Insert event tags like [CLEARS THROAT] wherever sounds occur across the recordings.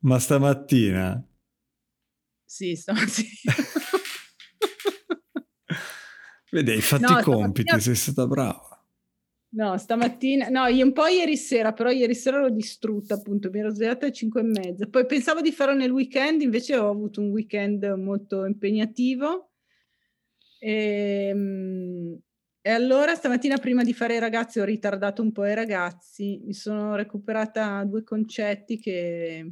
Ma stamattina? Sì, stamattina. [LAUGHS] Vedi, hai fatto no, i compiti, stamattina... sei stata brava. No, stamattina, no, io un po' ieri sera, però ieri sera l'ho distrutta appunto, mi ero svegliata alle 5 e mezza. Poi pensavo di farlo nel weekend, invece ho avuto un weekend molto impegnativo. E, ehm, e allora stamattina prima di fare i ragazzi ho ritardato un po' i ragazzi, mi sono recuperata due concetti che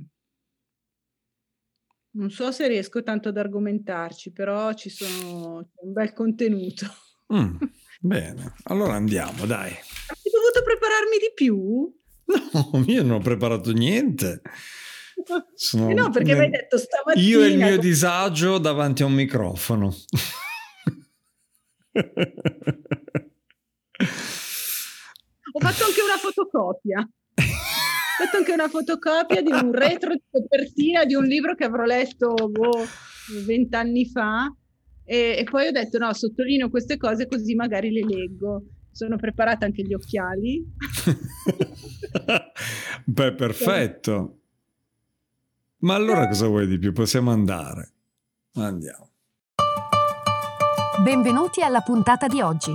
non so se riesco tanto ad argomentarci, però ci sono un bel contenuto. Mm, [LAUGHS] bene, allora andiamo, dai. Hai dovuto prepararmi di più? No, [LAUGHS] io non ho preparato niente. Sono... Eh no, perché mi hai detto stamattina... Io e il mio disagio davanti a un microfono. Ho fatto anche una fotocopia. Ho fatto anche una fotocopia di un retro di copertina di un libro che avrò letto boh, vent'anni boh, fa. E, e, poi ho detto: no, sottolineo queste cose così magari le leggo. Sono preparata anche gli occhiali. [LAUGHS] Beh, perfetto. Ma allora cosa vuoi di più? Possiamo andare. Andiamo. Benvenuti alla puntata di oggi.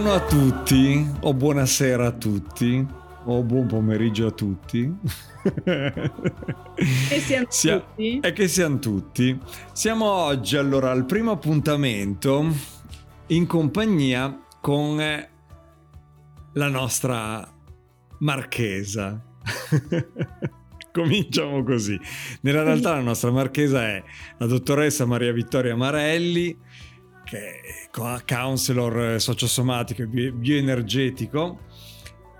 Buongiorno a tutti, o buonasera a tutti, o buon pomeriggio a tutti. Che siamo [LAUGHS] Sia- tutti. E che siamo tutti. Siamo oggi allora al primo appuntamento in compagnia con la nostra marchesa. [LAUGHS] Cominciamo così. Nella realtà la nostra marchesa è la dottoressa Maria Vittoria Marelli, che è counselor sociosomatico e bioenergetico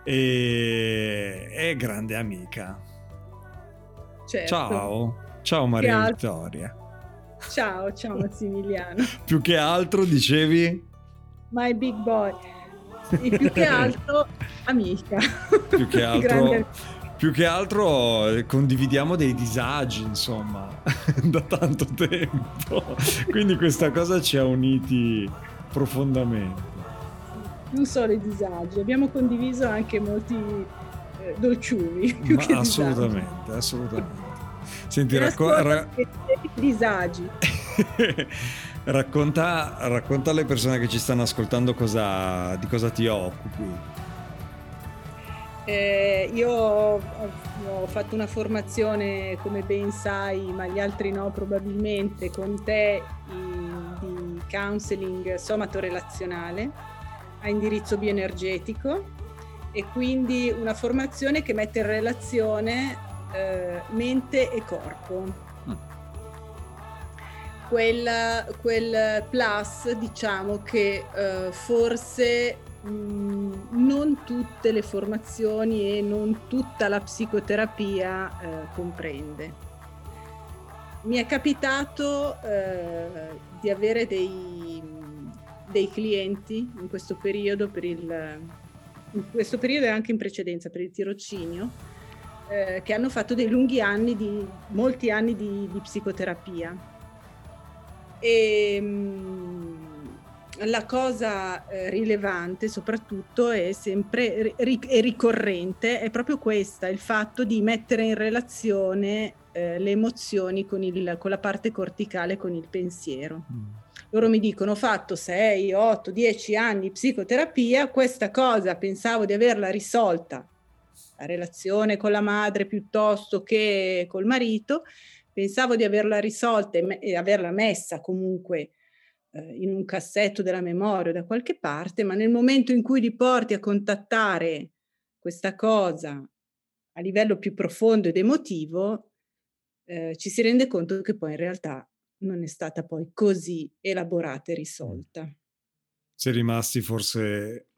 e è grande amica. Certo. Ciao, ciao Maria Vittoria. Ciao, ciao Massimiliano. [LAUGHS] più che altro dicevi? My big boy. E più che [LAUGHS] altro amica. Più che [LAUGHS] altro più che altro eh, condividiamo dei disagi, insomma, [LAUGHS] da tanto tempo. Quindi questa cosa ci ha uniti profondamente. Non solo i disagi, abbiamo condiviso anche molti eh, dolciumi. [LAUGHS] Più Ma che assolutamente, disagi. assolutamente. Senti, racconta... Ra- disagi. [LAUGHS] racconta, racconta alle persone che ci stanno ascoltando cosa, di cosa ti occupi. Eh, io ho, ho, fatto una formazione, come ben sai, ma gli altri no probabilmente, con te di counseling somato-relazionale a indirizzo bioenergetico e quindi una formazione che mette in relazione eh, mente e corpo. Mm. Quel, quel plus, diciamo che eh, forse non tutte le formazioni e non tutta la psicoterapia eh, comprende. Mi è capitato eh, di avere dei, dei, clienti in questo periodo, per il, in questo periodo e anche in precedenza per il tirocinio, eh, che hanno fatto dei lunghi anni, di, molti anni di, di psicoterapia. E, mh, la cosa eh, rilevante soprattutto è sempre ri- è ricorrente, è proprio questa, il fatto di mettere in relazione eh, le emozioni con, il, con, la parte corticale, con il pensiero. Mm. Loro mi dicono, ho fatto 6, 8, 10 anni psicoterapia, questa cosa pensavo di averla risolta, la relazione con la madre piuttosto che col marito, pensavo di averla risolta e, me- e averla messa comunque eh, in un cassetto della memoria o da qualche parte, ma nel momento in cui li porti a contattare questa cosa a livello più profondo ed emotivo, eh, ci si rende conto che poi in realtà non è stata poi così elaborata e risolta. Si è rimasti forse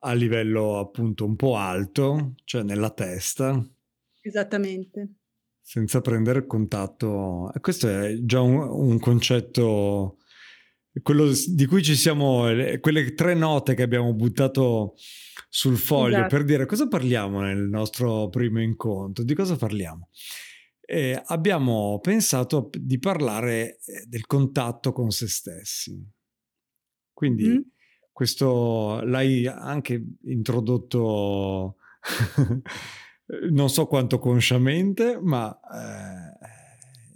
a livello appunto un po' alto, cioè nella testa. Esattamente. Senza prendere contatto. Questo è già un, un concetto quello di cui ci siamo, quelle tre note che abbiamo buttato sul foglio esatto. per dire cosa parliamo nel nostro primo incontro, di cosa parliamo. E abbiamo pensato di parlare eh, del contatto con se stessi. Quindi mm. questo l'hai anche introdotto, [LAUGHS] non so quanto consciamente, ma eh,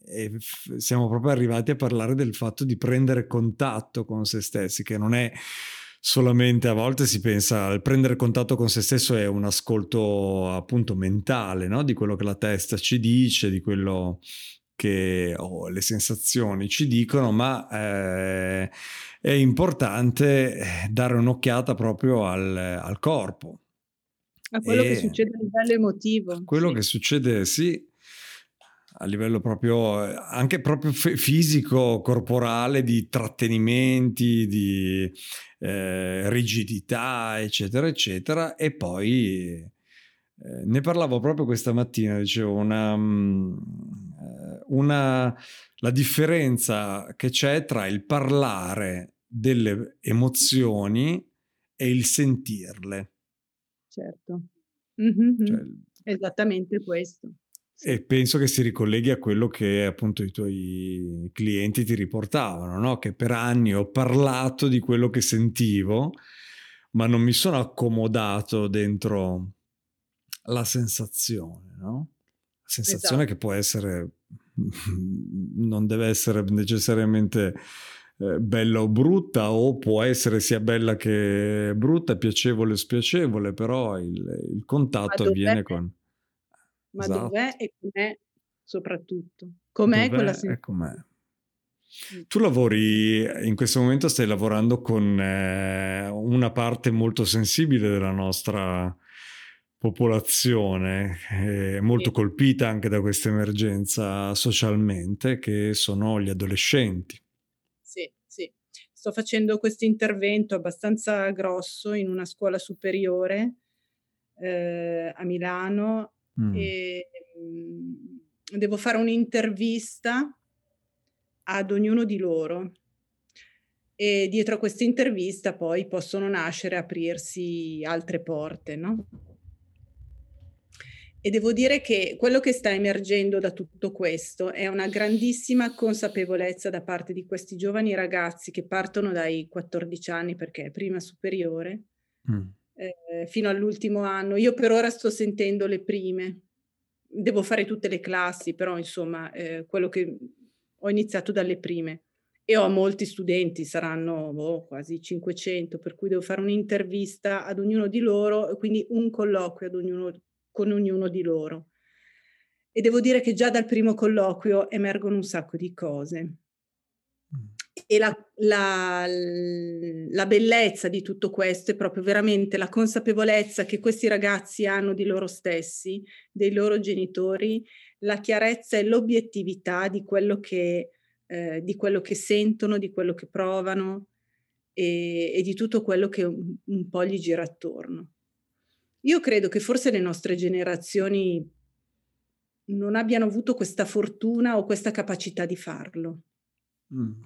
e f- siamo proprio arrivati a parlare del fatto di prendere contatto con se stessi, che non è solamente a volte si pensa al prendere contatto con se stesso è un ascolto appunto mentale, no? di quello che la testa ci dice, di quello che oh, le sensazioni ci dicono, ma eh, è importante eh, dare un'occhiata proprio al, al corpo. A quello e che succede a livello emotivo. Quello sì. che succede, sì, a livello proprio anche proprio fisico, corporale, di trattenimenti, di eh, rigidità, eccetera, eccetera. E poi eh, ne parlavo proprio questa mattina, dicevo, una, mm, eh, una, la differenza che c'è tra il parlare delle emozioni e il sentirle. Certo. Mm-hmm. Cioè, Esattamente questo. E penso che si ricolleghi a quello che appunto i tuoi clienti ti riportavano, no? che per anni ho parlato di quello che sentivo, ma non mi sono accomodato dentro la sensazione, no? La sensazione esatto. che può essere, [LAUGHS] non deve essere necessariamente eh, bella o brutta, o può essere sia bella che brutta, piacevole o spiacevole, però il, il contatto avviene con ma esatto. dov'è e com'è soprattutto. Com'è dov'è quella sensazione? Tu lavori, in questo momento stai lavorando con eh, una parte molto sensibile della nostra popolazione, eh, molto sì. colpita anche da questa emergenza socialmente, che sono gli adolescenti. Sì, sì. Sto facendo questo intervento abbastanza grosso in una scuola superiore eh, a Milano Mm. E, mhmm, devo fare un'intervista ad ognuno di loro e dietro a questa intervista poi possono nascere, aprirsi altre porte, no? E devo dire che quello che sta emergendo da tutto questo è una grandissima consapevolezza da parte di questi giovani ragazzi che partono dai 14 anni perché è prima superiore, mm eh, fino all'ultimo anno. Io per ora sto sentendo le prime, devo fare tutte le classi, però insomma eh, quello che ho iniziato dalle prime e ho molti studenti, saranno oh, quasi 500, per cui devo fare un'intervista ad ognuno di loro, quindi un colloquio ognuno, con ognuno di loro. E devo dire che già dal primo colloquio emergono un sacco di cose. E la, la, la, bellezza di tutto questo è proprio veramente la consapevolezza che questi ragazzi hanno di loro stessi, dei loro genitori, la chiarezza e l'obiettività di quello che, eh, di quello che sentono, di quello che provano e, e di tutto quello che un, un po' gli gira attorno. Io credo che forse le nostre generazioni non abbiano avuto questa fortuna o questa capacità di farlo. Mm.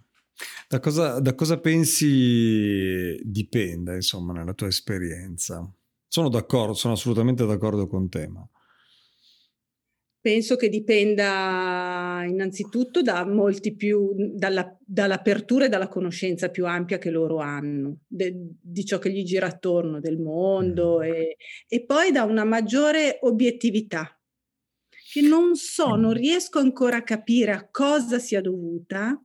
Da cosa, da cosa pensi dipenda, insomma, nella tua esperienza? Sono d'accordo, sono assolutamente d'accordo con te, ma... Penso che dipenda innanzitutto da molti più, dalla, dall'apertura e dalla conoscenza più ampia che loro hanno de, di ciò che gli gira attorno, del mondo mm. e, e poi da una maggiore obiettività che non so, non riesco ancora a capire a cosa sia dovuta,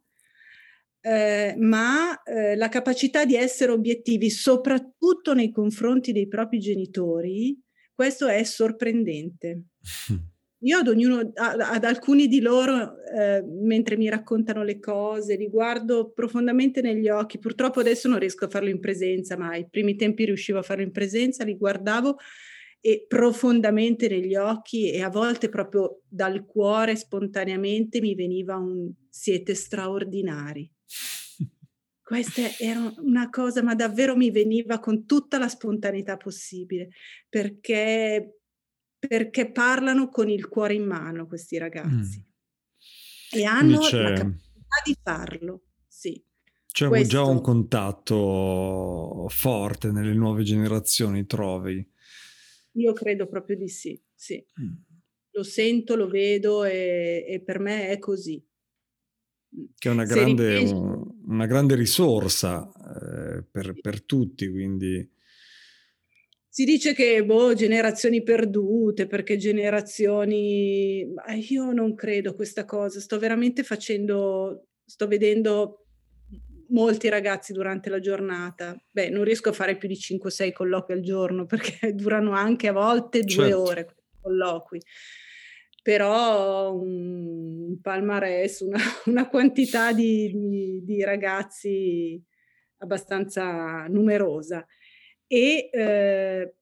eh, ma eh, la capacità di essere obiettivi, soprattutto nei confronti dei propri genitori, questo è sorprendente. [LAUGHS] Io ad ognuno, ad, alcuni di loro, eh, mentre mi raccontano le cose, li guardo profondamente negli occhi. Purtroppo adesso non riesco a farlo in presenza, ma ai primi tempi riuscivo a farlo in presenza, li guardavo e profondamente negli occhi e a volte proprio dal cuore spontaneamente mi veniva un siete straordinari. Questa era una cosa, ma davvero mi veniva con tutta la spontaneità possibile, perché, perché parlano con il cuore in mano questi ragazzi mm. e hanno la capacità di farlo, sì. C'è Questo. già un contatto forte nelle nuove generazioni, trovi? Io credo proprio di sì, sì. Mm. Lo sento, lo vedo e, e, per me è così. Che è una grande, ripensi... una grande risorsa eh, per, per, tutti, quindi... Si dice che, boh, generazioni perdute, perché generazioni... Io non credo questa cosa, sto veramente facendo, sto vedendo molti ragazzi durante la giornata. Beh, non riesco a fare più di 5-6 colloqui al giorno [LAUGHS] perché durano anche a volte due certo. ore colloqui. Però un palmarès, una, [LAUGHS] una quantità di, di, di, ragazzi abbastanza numerosa. E, eh,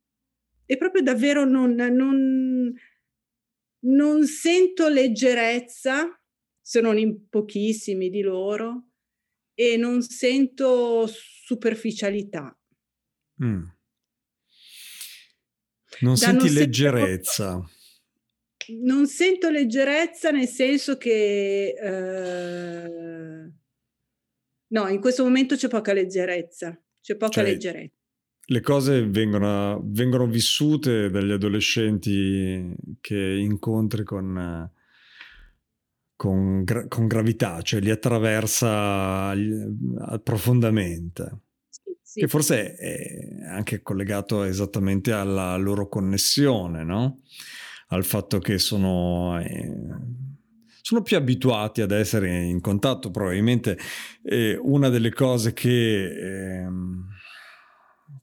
e proprio davvero non, non, non sento leggerezza, se non in pochissimi di loro, e non sento superficialità. Mm. Non da senti non leggerezza. Sento, non sento leggerezza nel senso che... Eh, no, in questo momento c'è poca leggerezza, c'è poca cioè, leggerezza. Le cose vengono, vengono, vissute dagli adolescenti che incontri con con, gra- con gravità, cioè li attraversa profondamente. Sì, sì. Che forse è anche collegato esattamente alla loro connessione, no? Al fatto che sono, eh, sono più abituati ad essere in contatto. Probabilmente eh, una delle cose che, eh,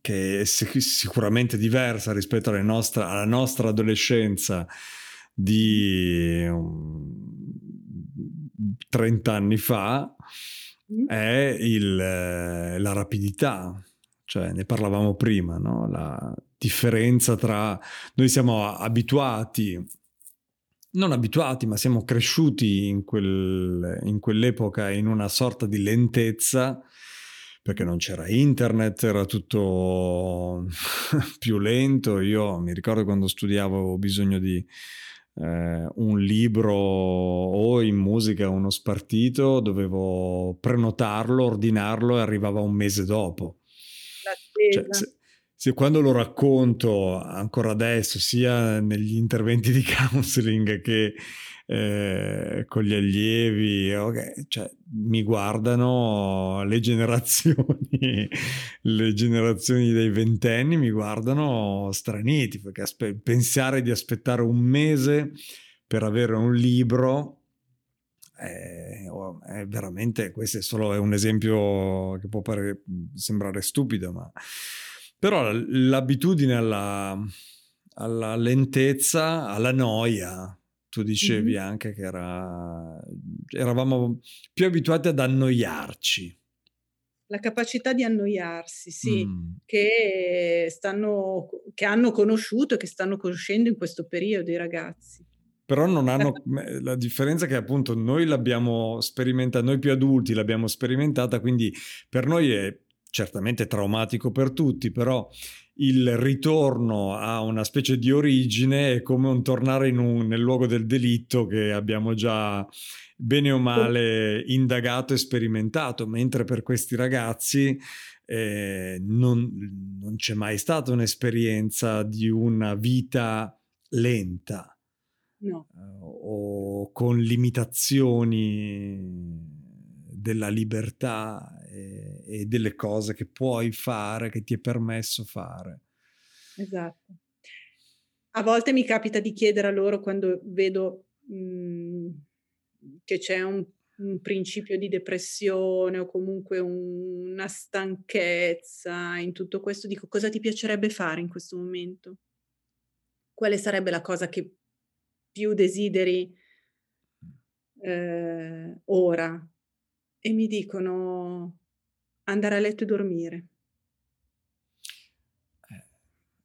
che è sic- sicuramente diversa rispetto nostra, alla nostra adolescenza di um, 30 anni fa mm. è il, la rapidità, cioè ne parlavamo prima, no? la differenza tra noi siamo abituati, non abituati, ma siamo cresciuti in, quel, in quell'epoca in una sorta di lentezza perché non c'era internet, era tutto [LAUGHS] più lento. Io mi ricordo quando studiavo avevo bisogno di eh, un libro o in musica uno spartito, dovevo prenotarlo, ordinarlo e arrivava un mese dopo. Cioè, se, se, quando lo racconto ancora adesso, sia negli interventi di [LAUGHS] counseling che eh, con gli allievi, okay, cioè, mi guardano le generazioni, [LAUGHS] le generazioni dei ventenni mi guardano straniti, perché aspe- pensare di aspettare un mese per avere un libro è, è, veramente, questo è solo un esempio che può pare, sembrare stupido, ma però l'abitudine alla, alla lentezza, alla noia, tu dicevi mm-hmm. anche che era, eravamo più abituati ad annoiarci. La capacità di annoiarsi, sì, mm. che, stanno, che hanno conosciuto e che stanno conoscendo in questo periodo i ragazzi. Però non hanno la differenza è che appunto noi l'abbiamo sperimentata, noi più adulti l'abbiamo sperimentata, quindi per noi è certamente traumatico per tutti, però il ritorno a una specie di origine è come un tornare un, nel luogo del delitto che abbiamo già bene o male indagato e sperimentato, mentre per questi ragazzi eh, non, non c'è mai stata un'esperienza di una vita lenta no. eh, o con limitazioni della libertà e, e, delle cose che puoi fare, che ti è permesso fare. Esatto. a volte mi capita di chiedere a loro quando vedo mh, mhmm, che c'è un, un, principio di depressione o comunque un, una stanchezza in tutto questo, dico cosa ti piacerebbe fare in questo momento? Quale sarebbe la cosa che più desideri eh, ora? E mi dicono andare a letto e dormire.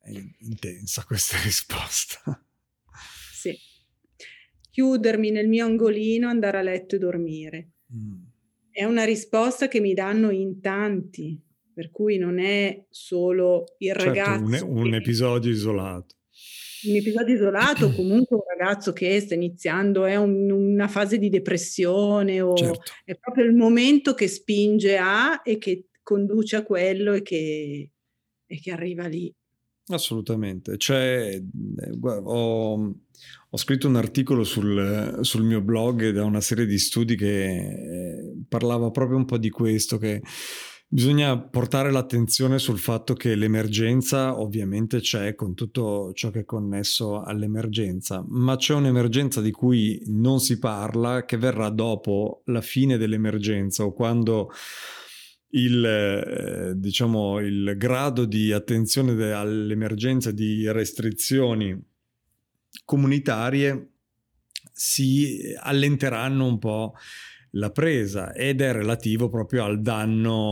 È intensa questa [LAUGHS] risposta. Sì. Chiudermi nel mio angolino, andare a letto e dormire. Mm. È una risposta che mi danno in tanti, per cui non è solo il certo, ragazzo. Un, un episodio isolato. Un episodio isolato, [CLEARS THROAT] comunque un ragazzo che sta iniziando, è un, una fase di depressione o certo. è proprio il momento che spinge a e che conduce a quello e che, e che arriva lì. Assolutamente. C'è, eh, ho, ho, scritto un articolo sul, sul, mio blog da una serie di studi che eh, parlava proprio un po' di questo, che bisogna portare l'attenzione sul fatto che l'emergenza ovviamente c'è con tutto ciò che è connesso all'emergenza, ma c'è un'emergenza di cui non si parla che verrà dopo la fine dell'emergenza o quando il, eh, diciamo, il grado di attenzione de- all'emergenza di restrizioni comunitarie si allenteranno un po' la presa ed è relativo proprio al danno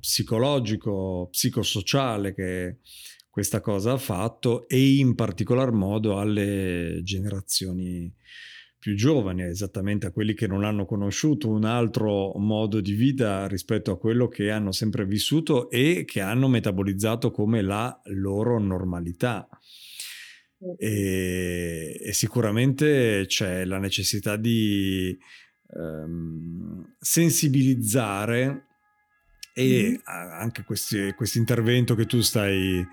psicologico, psicosociale che questa cosa ha fatto e in particolar modo alle generazioni più giovani, esattamente a quelli che non hanno conosciuto un altro modo di vita rispetto a quello che hanno sempre vissuto e che hanno metabolizzato come la loro normalità. E, e sicuramente c'è la necessità di um, sensibilizzare e mm. anche questo intervento che tu stai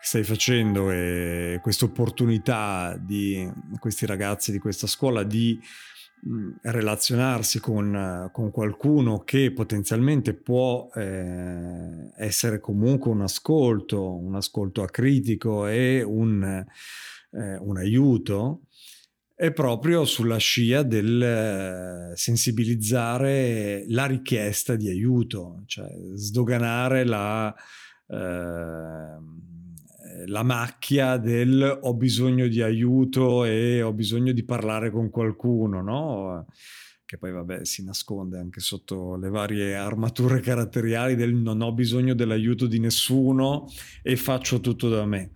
stai facendo e questa opportunità di questi ragazzi di questa scuola di relazionarsi con, con qualcuno che potenzialmente può eh, essere comunque un ascolto, un ascolto acritico e un, eh, un aiuto, è proprio sulla scia del eh, sensibilizzare la richiesta di aiuto, cioè sdoganare la... Eh, la macchia del ho bisogno di aiuto e ho bisogno di parlare con qualcuno, no? Che poi vabbè si nasconde anche sotto le varie armature caratteriali del non ho bisogno dell'aiuto di nessuno e faccio tutto da me.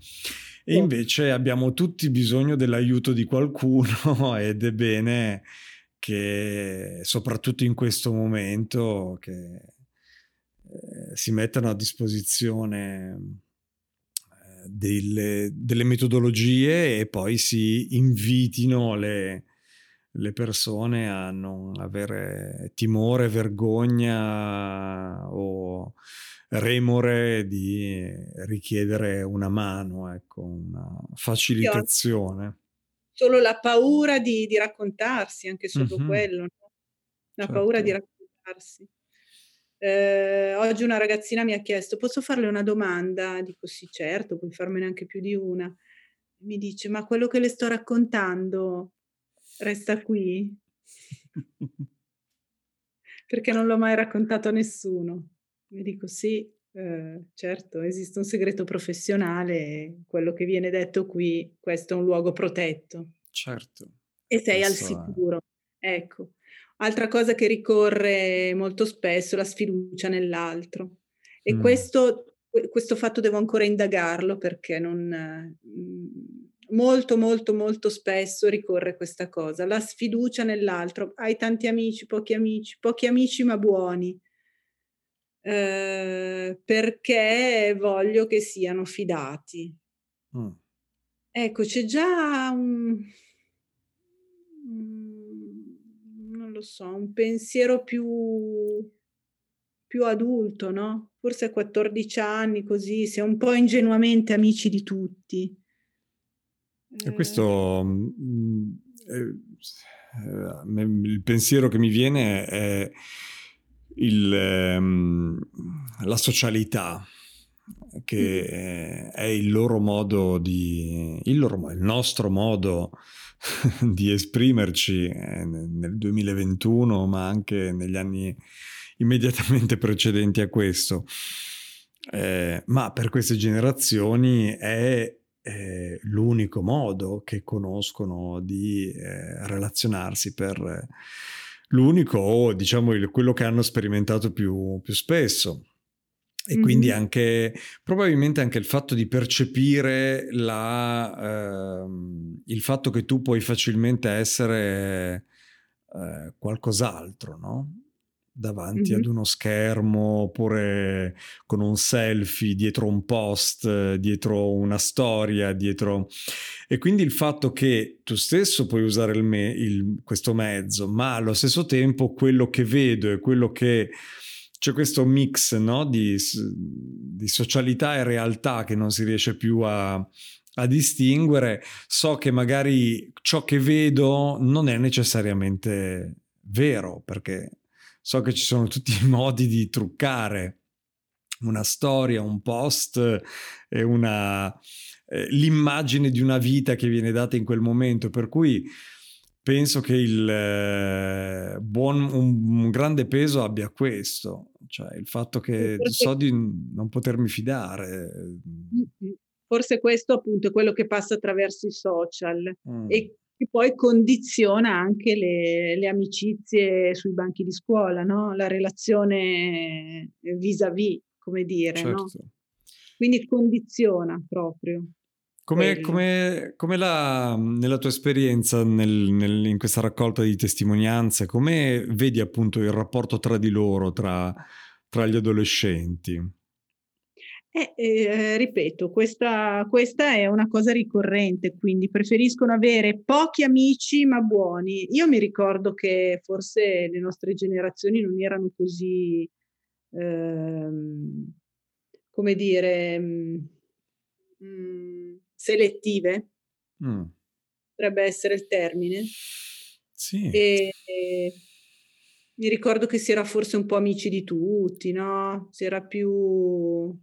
E invece abbiamo tutti bisogno dell'aiuto di qualcuno [LAUGHS] ed è bene che soprattutto in questo momento che eh, si mettano a disposizione delle, delle, metodologie e poi si invitino le, le persone a non avere timore, vergogna o remore di richiedere una mano, ecco, una facilitazione. Solo la paura di, di raccontarsi, anche sotto mm-hmm. quello, no? la certo. paura di certo. raccontarsi. Eh, oggi una ragazzina mi ha chiesto: Posso farle una domanda? Dico sì, certo, puoi farmene anche più di una. Mi dice: Ma quello che le sto raccontando resta qui? [LAUGHS] Perché non l'ho mai raccontato a nessuno. Mi dico sì, eh, certo, esiste un segreto professionale, quello che viene detto qui, questo è un luogo protetto. Certo. E sei al sicuro. Ecco. Altra cosa che ricorre molto spesso è la sfiducia nell'altro. E mm. questo, questo, fatto devo ancora indagarlo perché non, mm, molto, molto, molto spesso ricorre questa cosa, la sfiducia nell'altro. Hai tanti amici, pochi amici, pochi amici ma buoni. Eh, perché voglio che siano fidati. Mm. Ecco, c'è già un, so, un pensiero più, più adulto, no? Forse a 14 anni così, si è un po' ingenuamente amici di tutti. E questo, mm, eh, il pensiero che mi viene è il, ehm, la socialità. che è il loro modo di, il, loro, il nostro modo [LAUGHS] di esprimerci eh, nel 2021, ma anche negli anni immediatamente [LAUGHS] precedenti a questo. Eh, ma per queste generazioni è eh, l'unico modo che conoscono di eh, relazionarsi per l'unico o diciamo il, quello che hanno sperimentato più, più spesso. E mm-hmm. quindi anche probabilmente anche il fatto di percepire la, eh, il fatto che tu puoi facilmente essere eh, qualcos'altro, no? davanti mm-hmm. ad uno schermo oppure con un selfie dietro un post, dietro una storia, dietro... E quindi il fatto che tu stesso puoi usare il me- il, questo mezzo, ma allo stesso tempo quello che vedo e quello che... C'è questo mix no? di, di socialità e realtà che non si riesce più a, a distinguere, so che magari ciò che vedo non è necessariamente vero, perché so che ci sono tutti [LAUGHS] i modi di truccare una storia, un post e una, eh, l'immagine di una vita che viene data in quel momento, per cui penso che il eh, buon, un, un, grande peso abbia questo, cioè il fatto che so di non potermi fidare. Forse questo appunto è quello che passa attraverso i social mm. e che poi condiziona anche le, le, amicizie sui banchi di scuola, no? la relazione vis-à-vis, come dire. Certo. No? Quindi condiziona proprio. Come, come, come la, nella tua esperienza nel, nel, in questa raccolta di testimonianze, come vedi appunto il rapporto tra di loro, tra, tra gli adolescenti? Eh, eh, ripeto, questa, questa, è una cosa ricorrente, quindi preferiscono avere pochi amici ma buoni. Io mi ricordo che forse le nostre generazioni non erano così, ehm, come dire, mh, mm, mm, selettive, mm. potrebbe essere il termine. Sì. E, e, mi ricordo che si era forse un po' amici di tutti, no? Si era più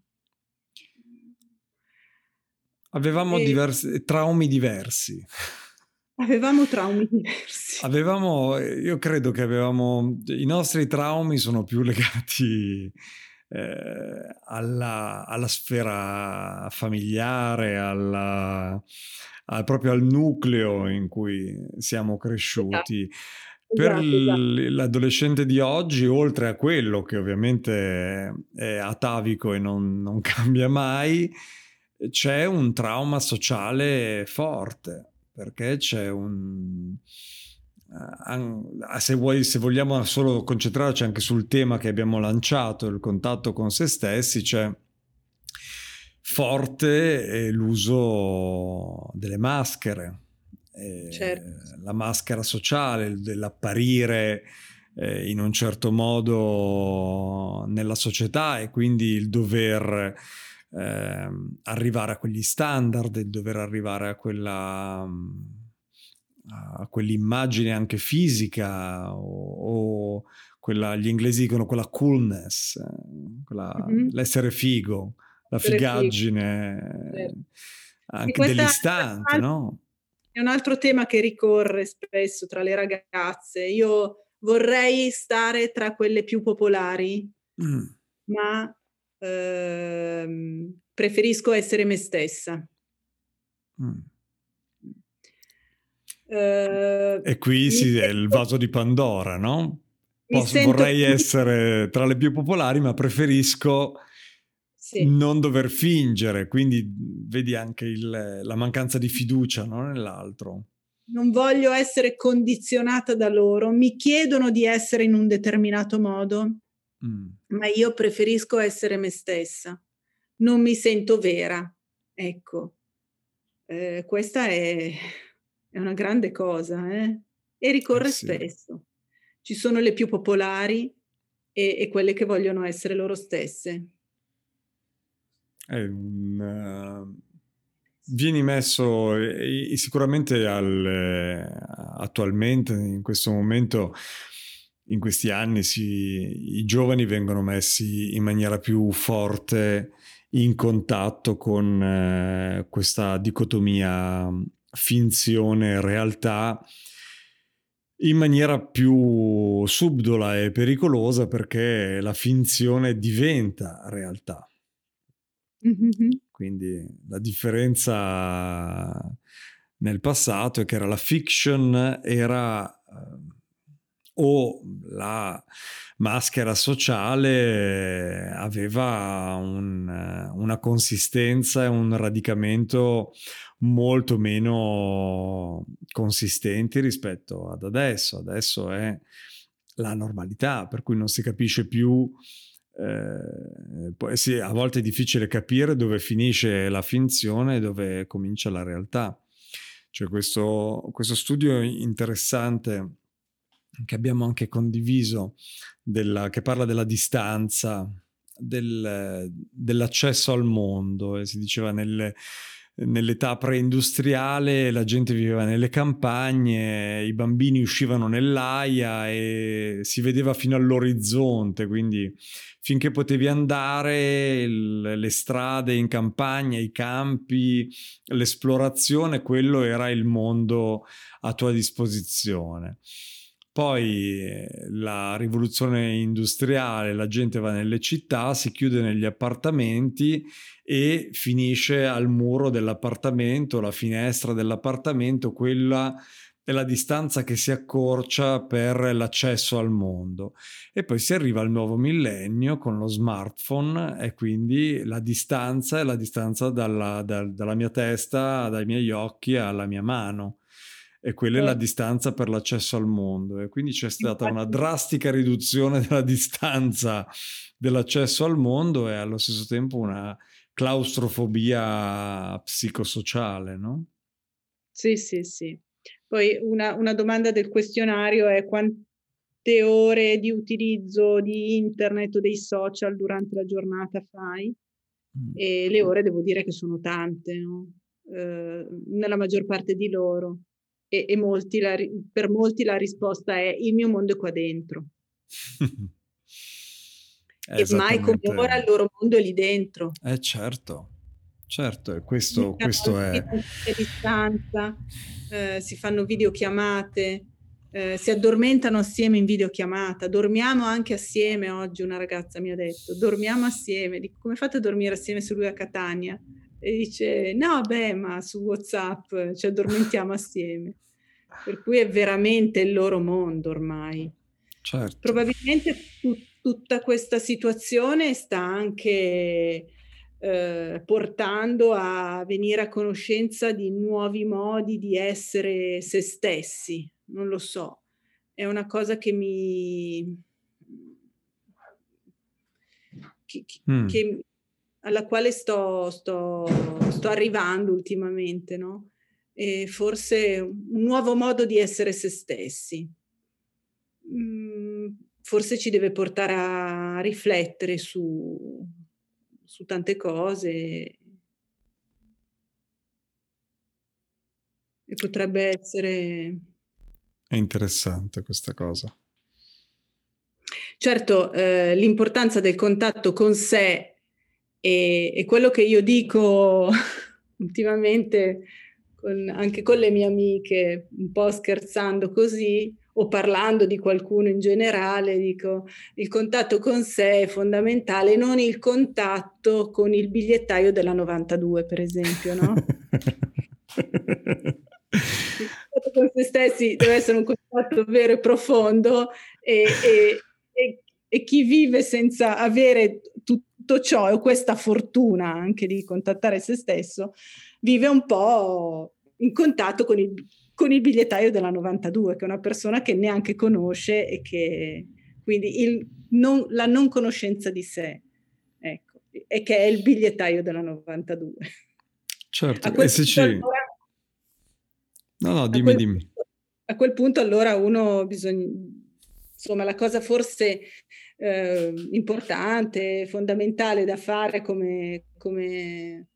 Avevamo e... diversi, traumi diversi. Avevamo traumi diversi. Avevamo, io credo che avevamo, i nostri traumi sono più legati eh, alla, alla, sfera familiare, alla, a, proprio al nucleo in cui siamo cresciuti. Esatto. Per esatto. l'adolescente di oggi, oltre a quello che ovviamente è atavico e non, non [LAUGHS] cambia mai, c'è un trauma sociale forte, perché c'è un... Uh, se, vuoi, se vogliamo solo concentrarci anche sul tema che abbiamo lanciato, il contatto con se stessi, c'è forte l'uso delle maschere, certo. la maschera sociale, dell'apparire eh, in un certo modo nella società e quindi il dover eh, arrivare a quegli standard, il dover arrivare a quella a quell'immagine anche fisica o, o quella, gli inglesi dicono quella coolness, eh, quella, mm-hmm. l'essere figo, la figaggine certo. anche dell'istante, è no? È un altro tema che ricorre spesso tra le ragazze. Io vorrei stare tra quelle più popolari, mm. ma Ehm, preferisco essere me stessa. Mm. Uh, e qui sì, è il vaso di Pandora, no? Posso, vorrei essere tra le più popolari, ma preferisco sì. non dover fingere, quindi vedi anche il, la mancanza di fiducia no? nell'altro. Non voglio essere condizionata da loro, mi chiedono di essere in un determinato modo Mm. Ma io preferisco essere me stessa, non mi sento vera. Ecco, eh, questa è, è, una grande cosa eh? e ricorre eh sì. spesso. Ci sono le più popolari e, e, quelle che vogliono essere loro stesse. È un, uh, vieni messo e, e sicuramente al, attualmente, in questo momento, in questi anni si, i giovani vengono messi in maniera più forte in contatto con eh, questa dicotomia finzione-realtà in maniera più subdola e pericolosa perché la finzione diventa realtà. Mm-hmm. Quindi la differenza nel passato è che era la fiction, era eh, o la maschera sociale aveva un, una consistenza e un radicamento molto meno consistenti rispetto ad adesso. Adesso è la normalità, per cui non si capisce più. Eh, sì, a volte è difficile capire dove finisce la finzione e dove comincia la realtà. C'è questo, questo studio interessante che abbiamo anche condiviso, della, che parla della distanza, del, dell'accesso al mondo. E si diceva nelle, nell'età preindustriale la gente viveva nelle campagne, i bambini uscivano nell'aia e si vedeva fino all'orizzonte, quindi finché potevi andare, il, le strade in campagna, i campi, l'esplorazione, quello era il mondo a tua disposizione. Poi eh, la rivoluzione industriale, la gente va nelle città, si chiude negli appartamenti e finisce al muro dell'appartamento, la finestra dell'appartamento, quella è la distanza che si accorcia per l'accesso al mondo. E poi si arriva al nuovo millennio con lo smartphone e quindi la distanza è la distanza dalla, da, dalla mia testa, dai miei occhi alla mia mano e quella è la distanza per l'accesso al mondo e quindi c'è stata una drastica riduzione [LAUGHS] della distanza dell'accesso al mondo e allo stesso tempo una claustrofobia psicosociale, no? Sì, sì, sì. Poi una, una domanda del questionario è quante ore di utilizzo di internet o dei social durante la giornata fai? Mm. E le ore devo dire che sono tante, no? eh, nella maggior parte di loro e, e molti la, per molti la risposta è il mio mondo è qua dentro. [LAUGHS] e mai come ora il loro mondo è lì dentro. Eh certo, certo, questo, questo è... Distanza, eh, si fanno videochiamate, eh, si addormentano assieme in videochiamata, dormiamo anche assieme oggi, una ragazza mi ha detto, dormiamo assieme, dico come fate a dormire assieme se lui a Catania? E dice no beh ma su Whatsapp ci addormentiamo assieme per cui è veramente il loro mondo ormai certo. probabilmente tu, tutta questa situazione sta anche eh, portando a venire a conoscenza di nuovi modi di essere se stessi non lo so è una cosa che mi che, mm. che alla quale sto, sto, sto arrivando ultimamente, no? E forse un nuovo modo di essere se stessi. Mm, forse ci deve portare a riflettere su, su tante cose e potrebbe essere... È interessante questa cosa. Certo, eh, l'importanza del contatto con sé e, e quello che io dico [LAUGHS] ultimamente con, anche con le mie amiche, un po' scherzando così, o parlando di qualcuno in generale, dico il contatto con sé è fondamentale, non il contatto con il bigliettaio della 92, per esempio, no? il [LAUGHS] contatto con se stessi deve essere un contatto vero e profondo e, e, e, e chi vive senza avere tutto ciò e questa fortuna anche di contattare se stesso, vive un po' in contatto con il, con il bigliettaio della 92, che è una persona che neanche conosce e che quindi il, non, la non conoscenza di sé, ecco, e che è il bigliettaio della 92. Certo, e se ci... Allora, no, no, dimmi, a dimmi. A quel punto allora uno bisogna... Insomma, la cosa forse eh, importante, fondamentale da fare come, come,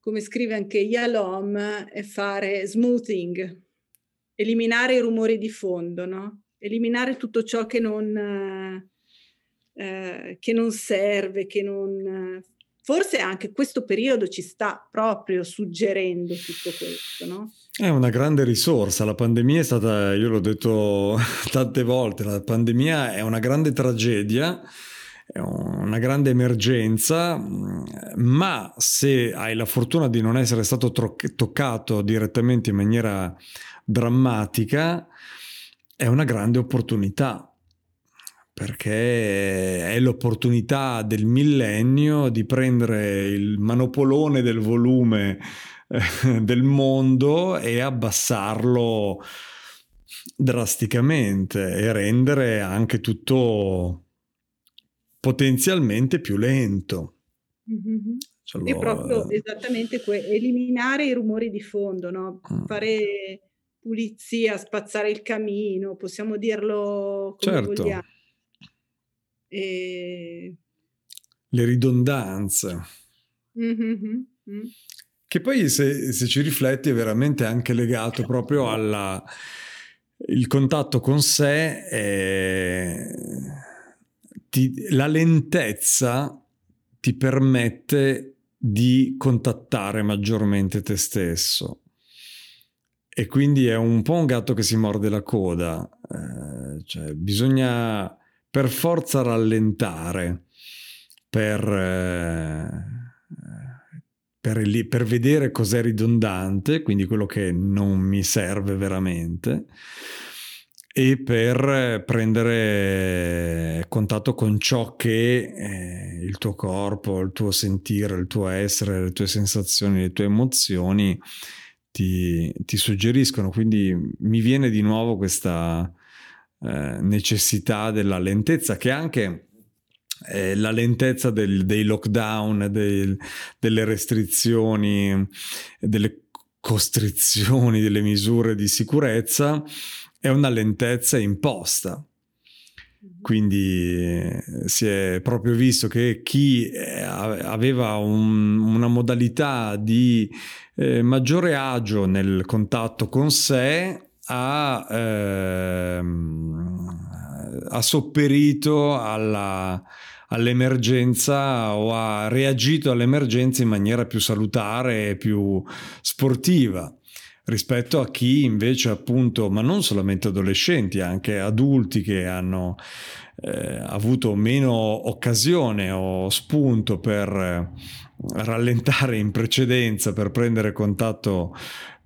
come scrive anche Yalom, è fare smoothing, eliminare i rumori di fondo, no? eliminare tutto ciò che non, eh, che non serve, che non, forse anche questo periodo ci sta proprio suggerendo tutto questo, no? È una grande risorsa, la pandemia è stata, io l'ho detto [LAUGHS] tante volte, la pandemia è una grande tragedia, è una grande emergenza, ma se hai la fortuna di non essere stato toccato direttamente in maniera drammatica, è una grande opportunità perché è l'opportunità del millennio di prendere il manopolone del volume eh, del mondo e abbassarlo drasticamente e rendere anche tutto potenzialmente più lento. Mm-hmm. Cioè, è proprio esattamente que- eliminare i rumori di fondo, no? Mm. fare pulizia, spazzare il camino, possiamo dirlo come certo. vogliamo e... Le ridondanze. Mm-hmm. Che poi se, se, ci rifletti è veramente anche legato proprio al contatto con sé, e ti, la lentezza ti permette di contattare maggiormente te stesso. E quindi è un po' un gatto che si morde la coda, eh, cioè bisogna per forza rallentare, per, eh, per, per vedere cos'è ridondante, quindi quello che non mi serve veramente, e per prendere contatto con ciò che eh, il tuo corpo, il tuo sentire, il tuo essere, le tue sensazioni, le tue emozioni ti, ti suggeriscono. Quindi mi viene di nuovo questa eh, necessità della lentezza che anche eh, la lentezza del, dei lockdown, dei, delle restrizioni, delle costrizioni, delle misure di sicurezza è una lentezza imposta. Quindi eh, si è proprio visto che chi eh, aveva un, una modalità di eh, maggiore agio nel contatto con sé ha, ehm, ha sopperito alla, all'emergenza o ha reagito all'emergenza in maniera più salutare e più sportiva rispetto a chi invece appunto, ma non solamente adolescenti, anche adulti che hanno eh, avuto meno occasione o spunto per rallentare in precedenza, per prendere contatto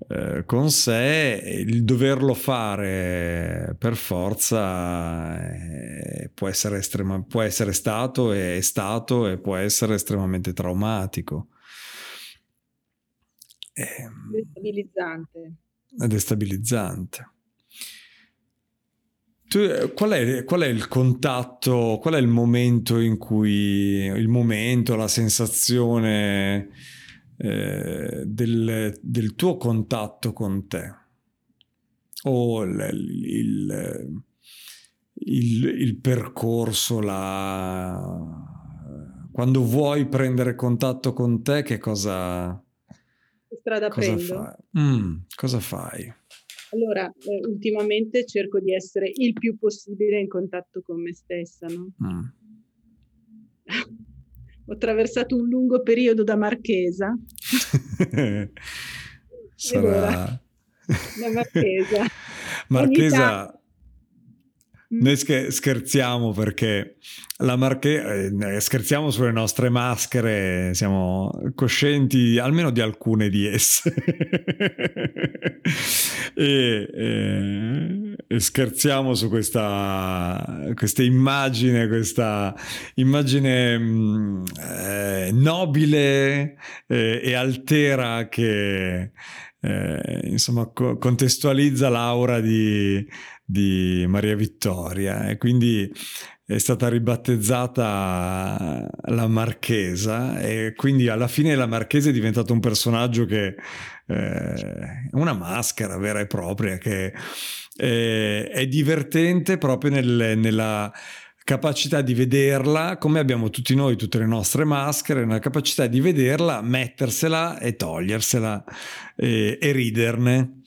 eh, con sé, il doverlo fare per forza eh, può, essere estrema, può essere stato e è stato e può essere estremamente traumatico. Ehm, destabilizzante. È destabilizzante. Tu, eh, qual, è, qual, è, il contatto, qual è il momento in cui il momento, la sensazione eh, del, del, tuo contatto con te o il, il, il, il percorso, la... quando vuoi prendere contatto con te, che cosa, strada cosa prendo? Fai? Mm, cosa fai? Allora, eh, ultimamente cerco di essere il più possibile in contatto con me stessa, no? Mm. Ho attraversato un lungo periodo da marchesa. [LAUGHS] Sarà... [LAUGHS] Da marchesa. Marchesa... Mm. Noi scherziamo perché la marche... Eh, scherziamo sulle nostre maschere, siamo coscienti almeno di alcune di esse. [LAUGHS] e, e, e, scherziamo su questa, questa immagine, questa immagine mm, eh, nobile eh, e altera che eh, insomma co- contestualizza l'aura di di Maria Vittoria e quindi è stata ribattezzata la Marchesa e quindi alla fine la Marchesa è diventato un personaggio che è eh, una maschera vera e propria che è, è divertente proprio nel, nella capacità di vederla come abbiamo tutti noi tutte le nostre maschere nella capacità di vederla mettersela e togliersela e, e riderne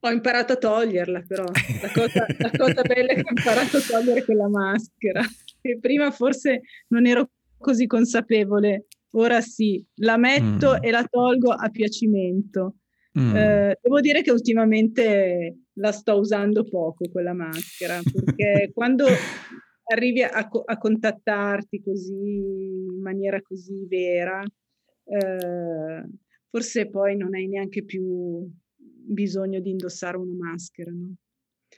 ho imparato a toglierla però, la cosa, la cosa bella è che ho imparato a togliere quella maschera, e prima forse non ero così consapevole. Ora sì, la metto mm. e la tolgo a piacimento. Mm. Eh, devo dire che ultimamente la sto usando poco quella maschera, perché [LAUGHS] quando arrivi a, a, contattarti così in maniera così vera, eh, forse poi non hai neanche più bisogno di indossare una maschera, no?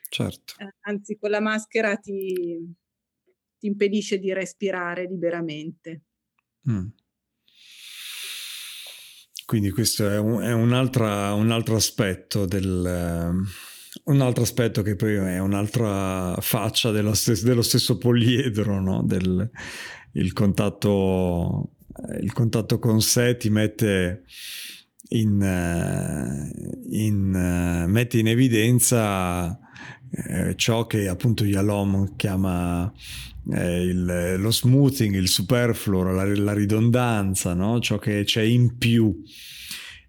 Certo. Eh, anzi, con la maschera ti, ti impedisce di respirare liberamente. Mm. Quindi questo è un, è un, altra, un altro aspetto del... Un altro aspetto che poi è un'altra faccia dello stesso, dello stesso poliedro, no? Del, il, contatto, il contatto con sé ti mette in, in, mette in evidenza eh, ciò che appunto Yalom chiama eh, il, lo smoothing, il superfluo, la, la ridondanza, no? ciò che c'è in più.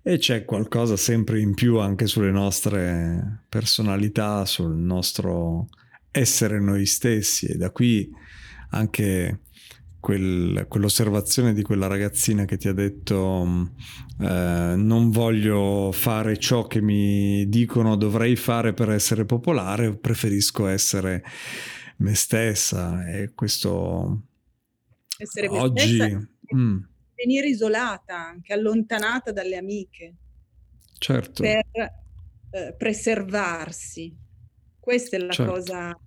E c'è qualcosa sempre in più anche sulle nostre personalità, sul nostro essere noi stessi. E da qui anche quel, quell'osservazione di quella ragazzina che ti ha detto eh, non voglio fare ciò che mi dicono dovrei fare per essere popolare, preferisco essere me stessa e questo essere oggi mm. venire isolata anche allontanata dalle amiche certo per eh, preservarsi questa è la certo. cosa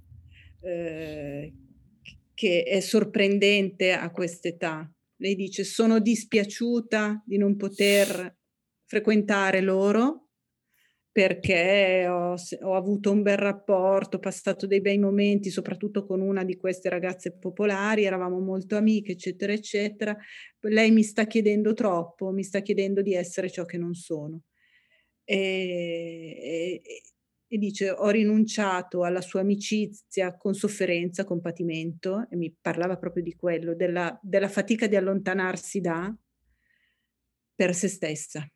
eh, che è sorprendente a quest'età lei dice sono dispiaciuta di non poter frequentare loro perché ho, ho, avuto un bel rapporto, ho passato dei bei momenti, soprattutto con una di queste ragazze popolari, eravamo molto amiche, eccetera, eccetera. Lei mi sta chiedendo troppo, mi sta chiedendo di essere ciò che non sono. E, e, e dice, ho rinunciato alla sua amicizia con sofferenza, con patimento, e mi parlava proprio di quello, della, della fatica di allontanarsi da, per se stessa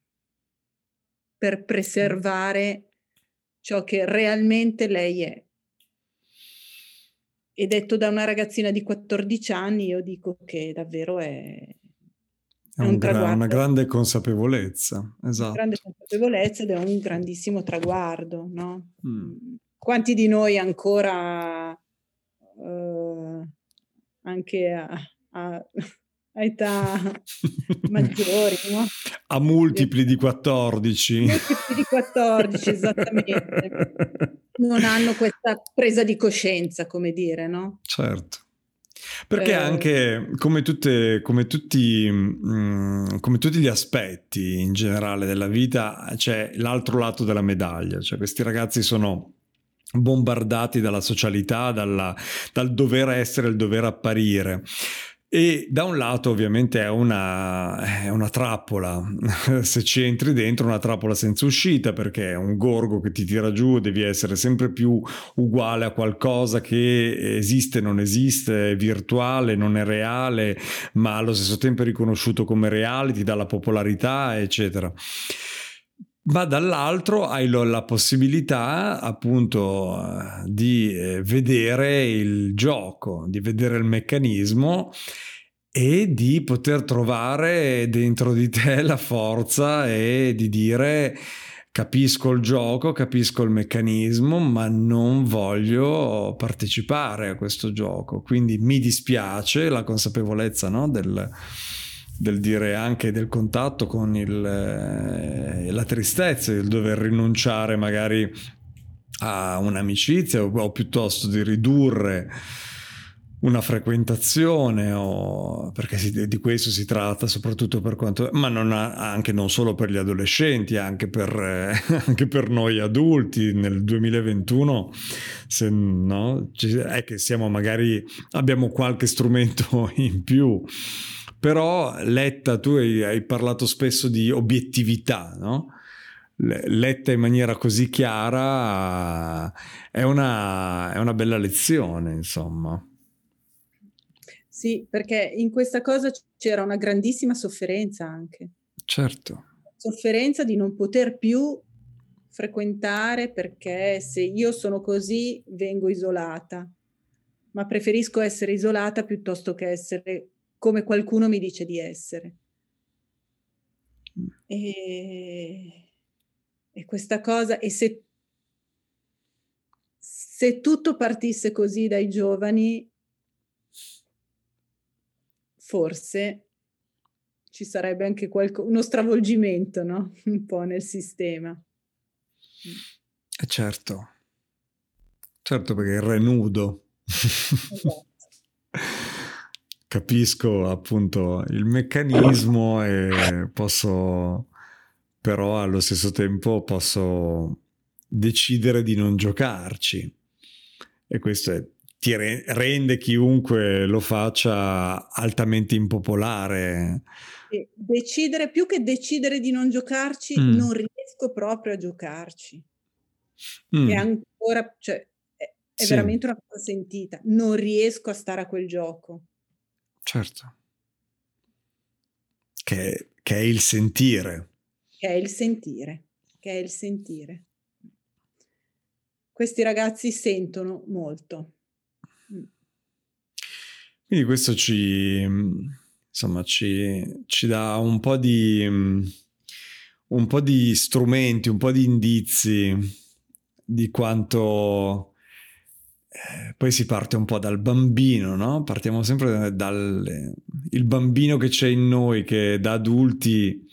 per preservare ciò che realmente lei è. E detto da una ragazzina di 14 anni, io dico che davvero è, è un gra- una grande consapevolezza, esatto. Una grande consapevolezza ed è un grandissimo traguardo, no? Mm. Quanti di noi ancora, uh, anche a, a a età [LAUGHS] maggiori, no? A multipli di 14. Multipli di 14, esattamente. Non hanno questa presa di coscienza, come dire, no? Certo. Perché eh, anche come, tutte, come, tutti, mh, mm, come, tutti, gli aspetti in generale della vita c'è l'altro lato della medaglia, cioè questi ragazzi sono bombardati dalla socialità, dalla, dal dover essere, il dover apparire. E da un lato ovviamente è una, è una, trappola, [LAUGHS] se ci entri dentro una trappola senza uscita perché è un gorgo che ti tira giù, devi essere sempre più uguale a qualcosa che esiste, non esiste, è virtuale, non è reale, ma allo stesso tempo è riconosciuto come reale, ti dà la popolarità, eccetera ma dall'altro hai la possibilità appunto di eh, vedere il gioco, di vedere il meccanismo e di poter trovare dentro di te la forza e di dire capisco il gioco, capisco il meccanismo, ma non voglio partecipare a questo gioco. Quindi mi dispiace la consapevolezza no, del, del dire anche del contatto con il, eh, la tristezza, il dover rinunciare magari a un'amicizia o, o piuttosto di ridurre una frequentazione o perché si, di questo si tratta soprattutto per quanto ma non ha, anche non solo per gli adolescenti anche per, eh, [LAUGHS] anche per noi adulti. Nel 2021 se no è che siamo magari abbiamo qualche strumento [LAUGHS] in più però Letta, tu hai, hai parlato spesso di obiettività, no? letta in maniera così chiara è una, è una, bella lezione, insomma. Sì, perché in questa cosa c'era una grandissima sofferenza anche. Certo. Sofferenza di non poter più frequentare perché se io sono così vengo isolata, ma preferisco essere isolata piuttosto che essere come qualcuno mi dice di essere. E, e questa cosa, e se, se tutto partisse così dai giovani, forse ci sarebbe anche qualco, uno stravolgimento, no? [LAUGHS] Un po' nel sistema. Eh certo, certo perché il renudo. [LAUGHS] Esatto. Capisco appunto il meccanismo e posso, però allo stesso tempo posso decidere di non giocarci. E questo è, ti rende chiunque lo faccia altamente impopolare. Decidere più che decidere di non giocarci, mm. non riesco proprio a giocarci. Mm. E ancora, cioè, è, è sì. veramente una cosa sentita. Non riesco a stare a quel gioco. Certo. Che, che è il sentire. Che è il sentire. Che è il sentire. Questi ragazzi sentono molto. Mm. Quindi questo ci, insomma, ci, ci dà un po' di un po' di strumenti, un po' di indizi di quanto poi si parte un po' dal bambino, no? Partiamo sempre dal il bambino che c'è in noi, che da adulti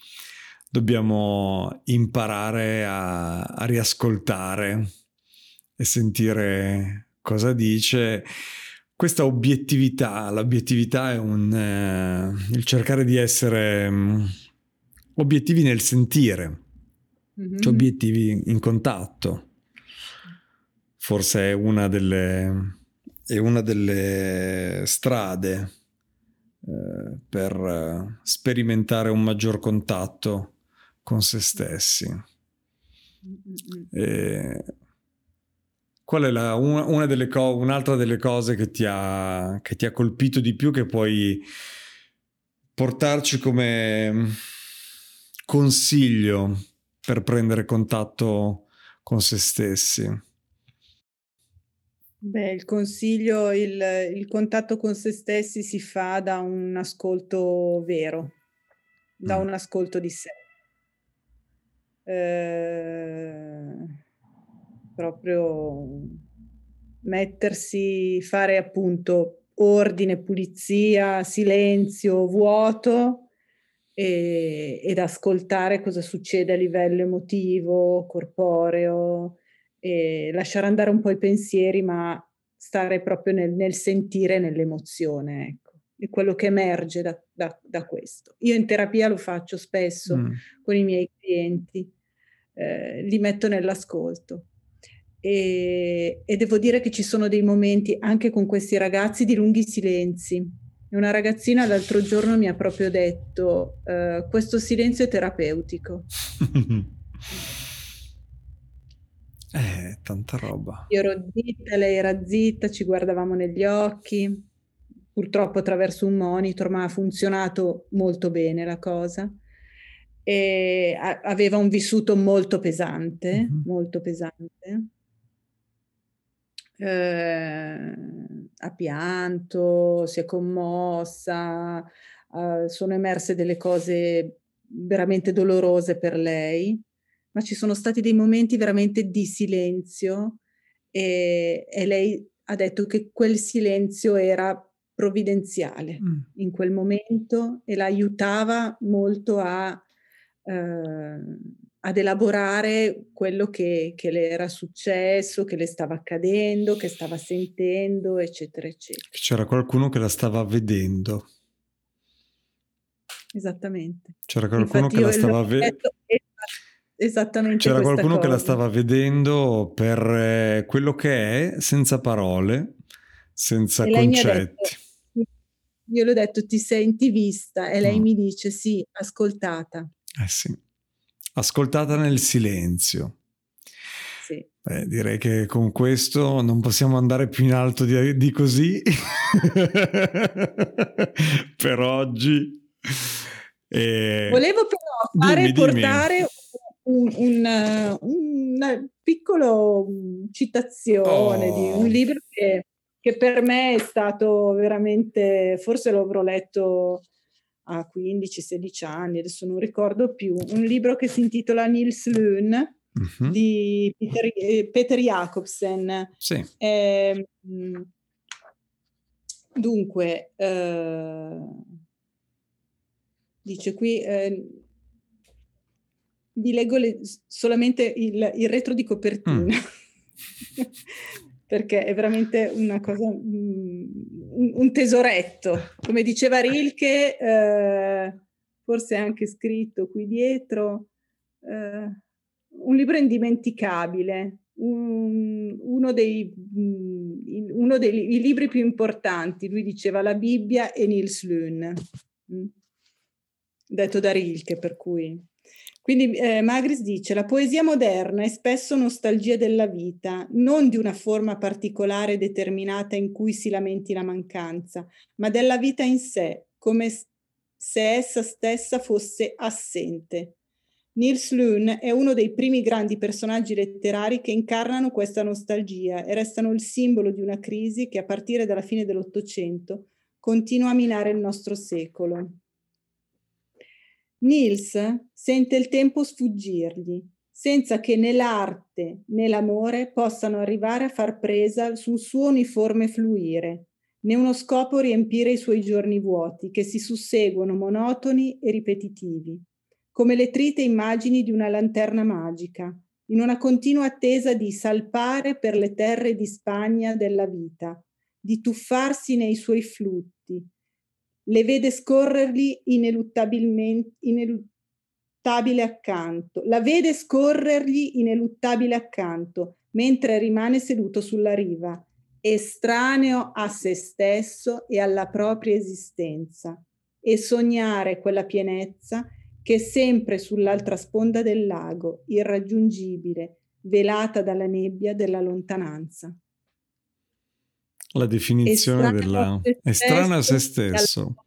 dobbiamo imparare a, a riascoltare e sentire cosa dice. Questa obiettività, l'obiettività è un, eh, il cercare di essere um, obiettivi nel sentire, mm-hmm. cioè obiettivi in contatto forse è una delle, è una delle strade eh, per sperimentare un maggior contatto con se stessi. E qual è la, una, una delle co- un'altra delle cose che ti, ha, che ti ha colpito di più che puoi portarci come consiglio per prendere contatto con se stessi? Beh, il consiglio, il, il contatto con se stessi si fa da un ascolto vero, da mm. un ascolto di sé. Eh, proprio mettersi, fare appunto ordine, pulizia, silenzio, vuoto e, ed ascoltare cosa succede a livello emotivo, corporeo, e lasciare andare un po' i pensieri, ma stare proprio nel, nel sentire, nell'emozione, ecco. È quello che emerge da, da, da, questo. Io in terapia lo faccio spesso mm. con i miei clienti, eh, li metto nell'ascolto. E, e, devo dire che ci sono dei momenti anche con questi ragazzi di lunghi silenzi. Una ragazzina l'altro giorno mi ha proprio detto: uh, Questo silenzio è terapeutico. [LAUGHS] Eh, tanta roba. Io ero zitta, lei era zitta, ci guardavamo negli occhi, purtroppo attraverso un monitor, ma ha funzionato molto bene la cosa. E a- aveva un vissuto molto pesante, mm-hmm. molto pesante. Eh, ha pianto, si è commossa, eh, sono emerse delle cose veramente dolorose per lei ma ci sono stati dei momenti veramente di silenzio e, e lei ha detto che quel silenzio era provvidenziale mm. in quel momento e la aiutava molto a, eh, ad elaborare quello che, che, le era successo, che le stava accadendo, che stava sentendo, eccetera, eccetera. C'era qualcuno che la stava vedendo. Esattamente. C'era qualcuno Infatti che la stava vedendo esattamente C'era qualcuno cosa. che la stava vedendo per eh, quello che è, senza parole, senza e concetti. Detto, io le ho detto ti senti vista e lei mm. mi dice sì, ascoltata. Eh sì, ascoltata nel silenzio. Sì. Beh, direi che con questo non possiamo andare più in alto di, di così [LAUGHS] per oggi. E... Volevo però fare dimmi, portare dimmi un, un, una piccola citazione oh. di un oh. libro che, che per me è stato veramente, forse l'avrò letto a 15-16 anni, adesso non ricordo più, un libro che si intitola Nils Lund uh-huh. di Peter, eh, Peter Jacobsen. Sì. Eh, dunque, eh, dice qui, eh, vi leggo le, solamente il, il, retro di copertina. Mm. [LAUGHS] perché è veramente una cosa, mm, un, un tesoretto. Come diceva Rilke, [LAUGHS] eh, forse è anche scritto qui dietro, eh, un libro indimenticabile, un, uno, dei, mm, uno dei libri più importanti, lui diceva la Bibbia e Nils Lund, mm. detto da Rilke, per cui... Quindi eh, Magris dice, la poesia moderna è spesso nostalgia della vita, non di una forma particolare determinata in cui si lamenti la mancanza, ma della vita in sé, come se essa stessa fosse assente. Nils Lund è uno dei primi grandi personaggi letterari che incarnano questa nostalgia e restano il simbolo di una crisi che a partire dalla fine dell'Ottocento continua a minare il nostro secolo. Nils sente il tempo sfuggirgli, senza che né l'arte né l'amore possano arrivare a far presa sul suo uniforme fluire, né uno scopo riempire i suoi giorni vuoti che si susseguono monotoni e ripetitivi, come le trite immagini di una lanterna magica, in una continua attesa di salpare per le terre di Spagna della vita, di tuffarsi nei suoi flutti, le vede scorrergli ineluttabilmente, ineluttabile accanto, la vede scorrergli ineluttabile accanto, mentre rimane seduto sulla riva, estraneo a se stesso e alla propria esistenza, e sognare quella pienezza che è sempre sull'altra sponda del lago, irraggiungibile, velata dalla nebbia della lontananza. La definizione della... Estraneo a se stesso.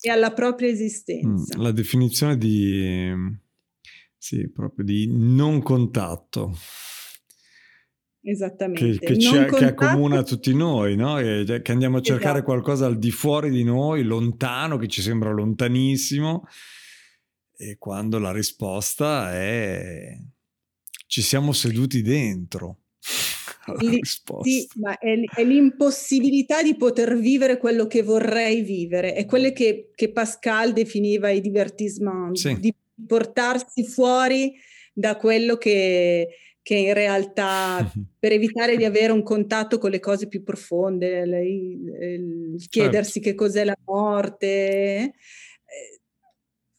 E alla propria esistenza. Mm, la definizione di... Sì, proprio di non contatto. Esattamente. Che, che, contatto... che accomuna tutti noi, no? che, che andiamo a cercare esatto. qualcosa al di fuori di noi, lontano, che ci sembra lontanissimo, e quando la risposta è ci siamo seduti dentro. [LAUGHS] Lì, sì, ma è, è, l'impossibilità di poter vivere quello che vorrei vivere, è quello che, che Pascal definiva i divertissement, sì. di portarsi fuori da quello che, che in realtà [LAUGHS] per evitare di avere un contatto con le cose più profonde, il, il chiedersi certo. che cos'è la morte, eh,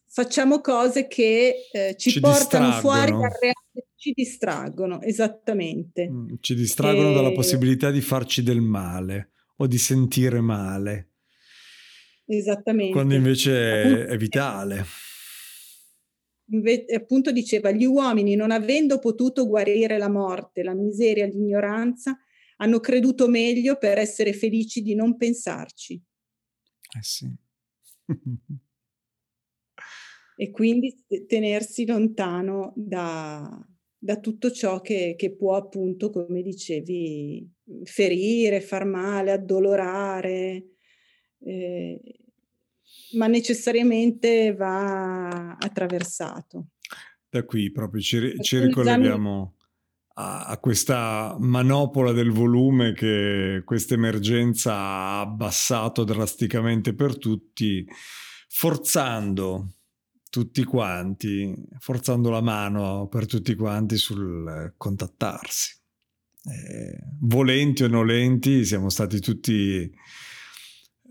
facciamo cose che eh, ci, ci, portano fuori dal reale ci distraggono, esattamente. Mm, ci distraggono e... dalla possibilità di farci del male o di sentire male. Esattamente. Quando invece appunto, è vitale. Inve- appunto diceva, gli uomini non avendo potuto guarire la morte, la miseria, l'ignoranza, hanno creduto meglio per essere felici di non pensarci. Eh sì. e quindi tenersi lontano da, da tutto ciò che, che, può appunto, come dicevi, ferire, far male, addolorare, eh, ma necessariamente va attraversato. Da qui proprio ci, ci ricolleghiamo a, a, questa manopola del volume che questa emergenza ha abbassato drasticamente per tutti, forzando tutti quanti, forzando la mano per tutti quanti sul contattarsi. Eh, volenti o nolenti siamo stati tutti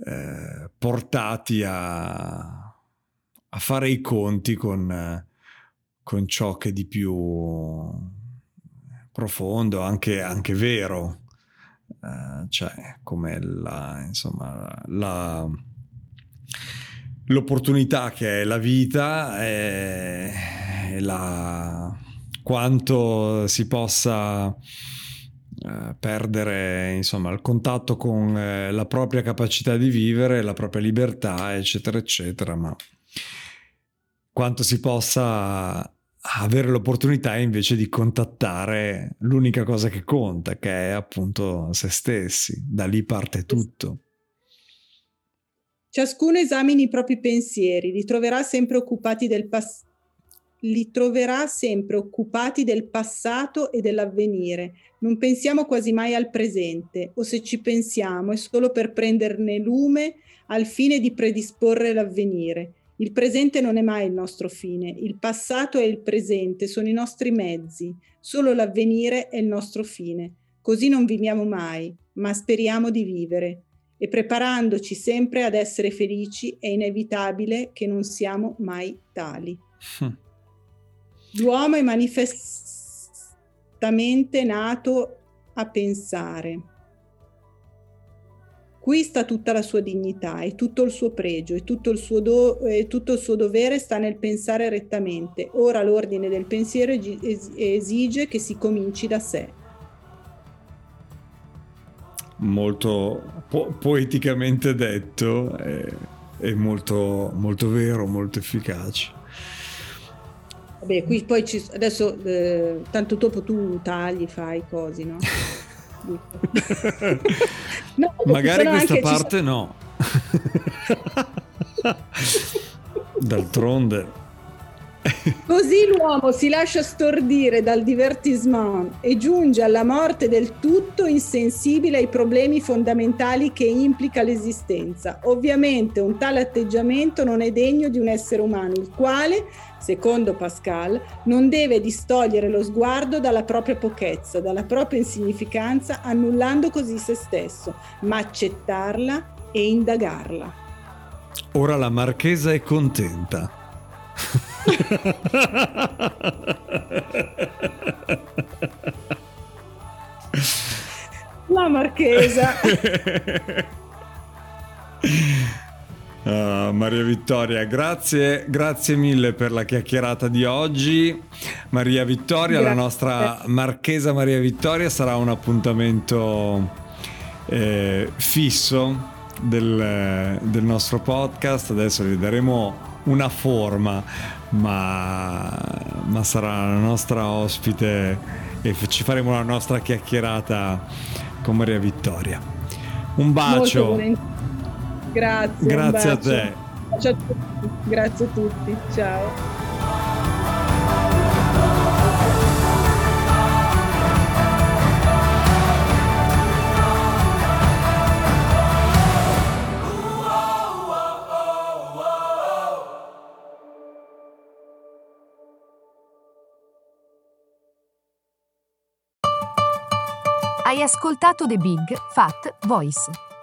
eh, portati a, a, fare i conti con, con, ciò che di più profondo, anche, anche vero, eh, cioè come la, insomma, la l'opportunità che è la vita e la, quanto si possa eh, perdere insomma il contatto con eh, la propria capacità di vivere, la propria libertà, eccetera, eccetera, ma quanto si possa avere l'opportunità invece di contattare l'unica cosa che conta, che è appunto se stessi. Da lì parte tutto. Ciascuno esamini i propri pensieri, li troverà sempre occupati del passato li troverà sempre occupati del passato e dell'avvenire. Non pensiamo quasi mai al presente, o se ci pensiamo è solo per prenderne lume al fine di predisporre l'avvenire. Il presente non è mai il nostro fine, il passato e il presente sono i nostri mezzi, solo l'avvenire è il nostro fine. Così non viviamo mai, ma speriamo di vivere. E preparandoci sempre ad essere felici è inevitabile che non siamo mai tali. L'uomo è manifestamente nato a pensare Qui sta tutta la sua dignità e tutto il suo pregio e tutto il suo, do, tutto il suo dovere sta nel pensare rettamente. Ora l'ordine del pensiero esige che si cominci da sé. Molto po- poeticamente detto e, e molto, molto vero, molto efficace. Vabbè, qui poi ci, adesso eh, tanto dopo tu tagli, fai cose, no? [LAUGHS] no, Magari questa parte ci... no. [LAUGHS] D'altronde. [LAUGHS] Così l'uomo si lascia stordire dal divertissement e giunge alla morte del tutto insensibile ai problemi fondamentali che implica l'esistenza. Ovviamente un tale atteggiamento non è degno di un essere umano, il quale secondo Pascal, non deve distogliere lo sguardo dalla propria pochezza, dalla propria insignificanza, annullando così se stesso, ma accettarla e indagarla. Ora la marchesa è contenta. [LAUGHS] la marchesa. Uh, [LAUGHS] Maria Vittoria, grazie, grazie mille per la chiacchierata di oggi. Maria Vittoria, grazie. la nostra marchesa Maria Vittoria, sarà un appuntamento eh, fisso del, del, nostro podcast. Adesso gli daremo una forma, ma, ma sarà la nostra ospite e ci faremo la nostra chiacchierata con Maria Vittoria. Un bacio. Grazie. Grazie a te. Ciao a tutti. Grazie a tutti. Ciao. Hai ascoltato The Big Fat Voice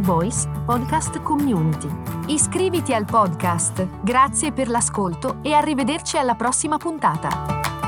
Voice Podcast Community. Iscriviti al podcast. Grazie per l'ascolto e arrivederci alla prossima puntata.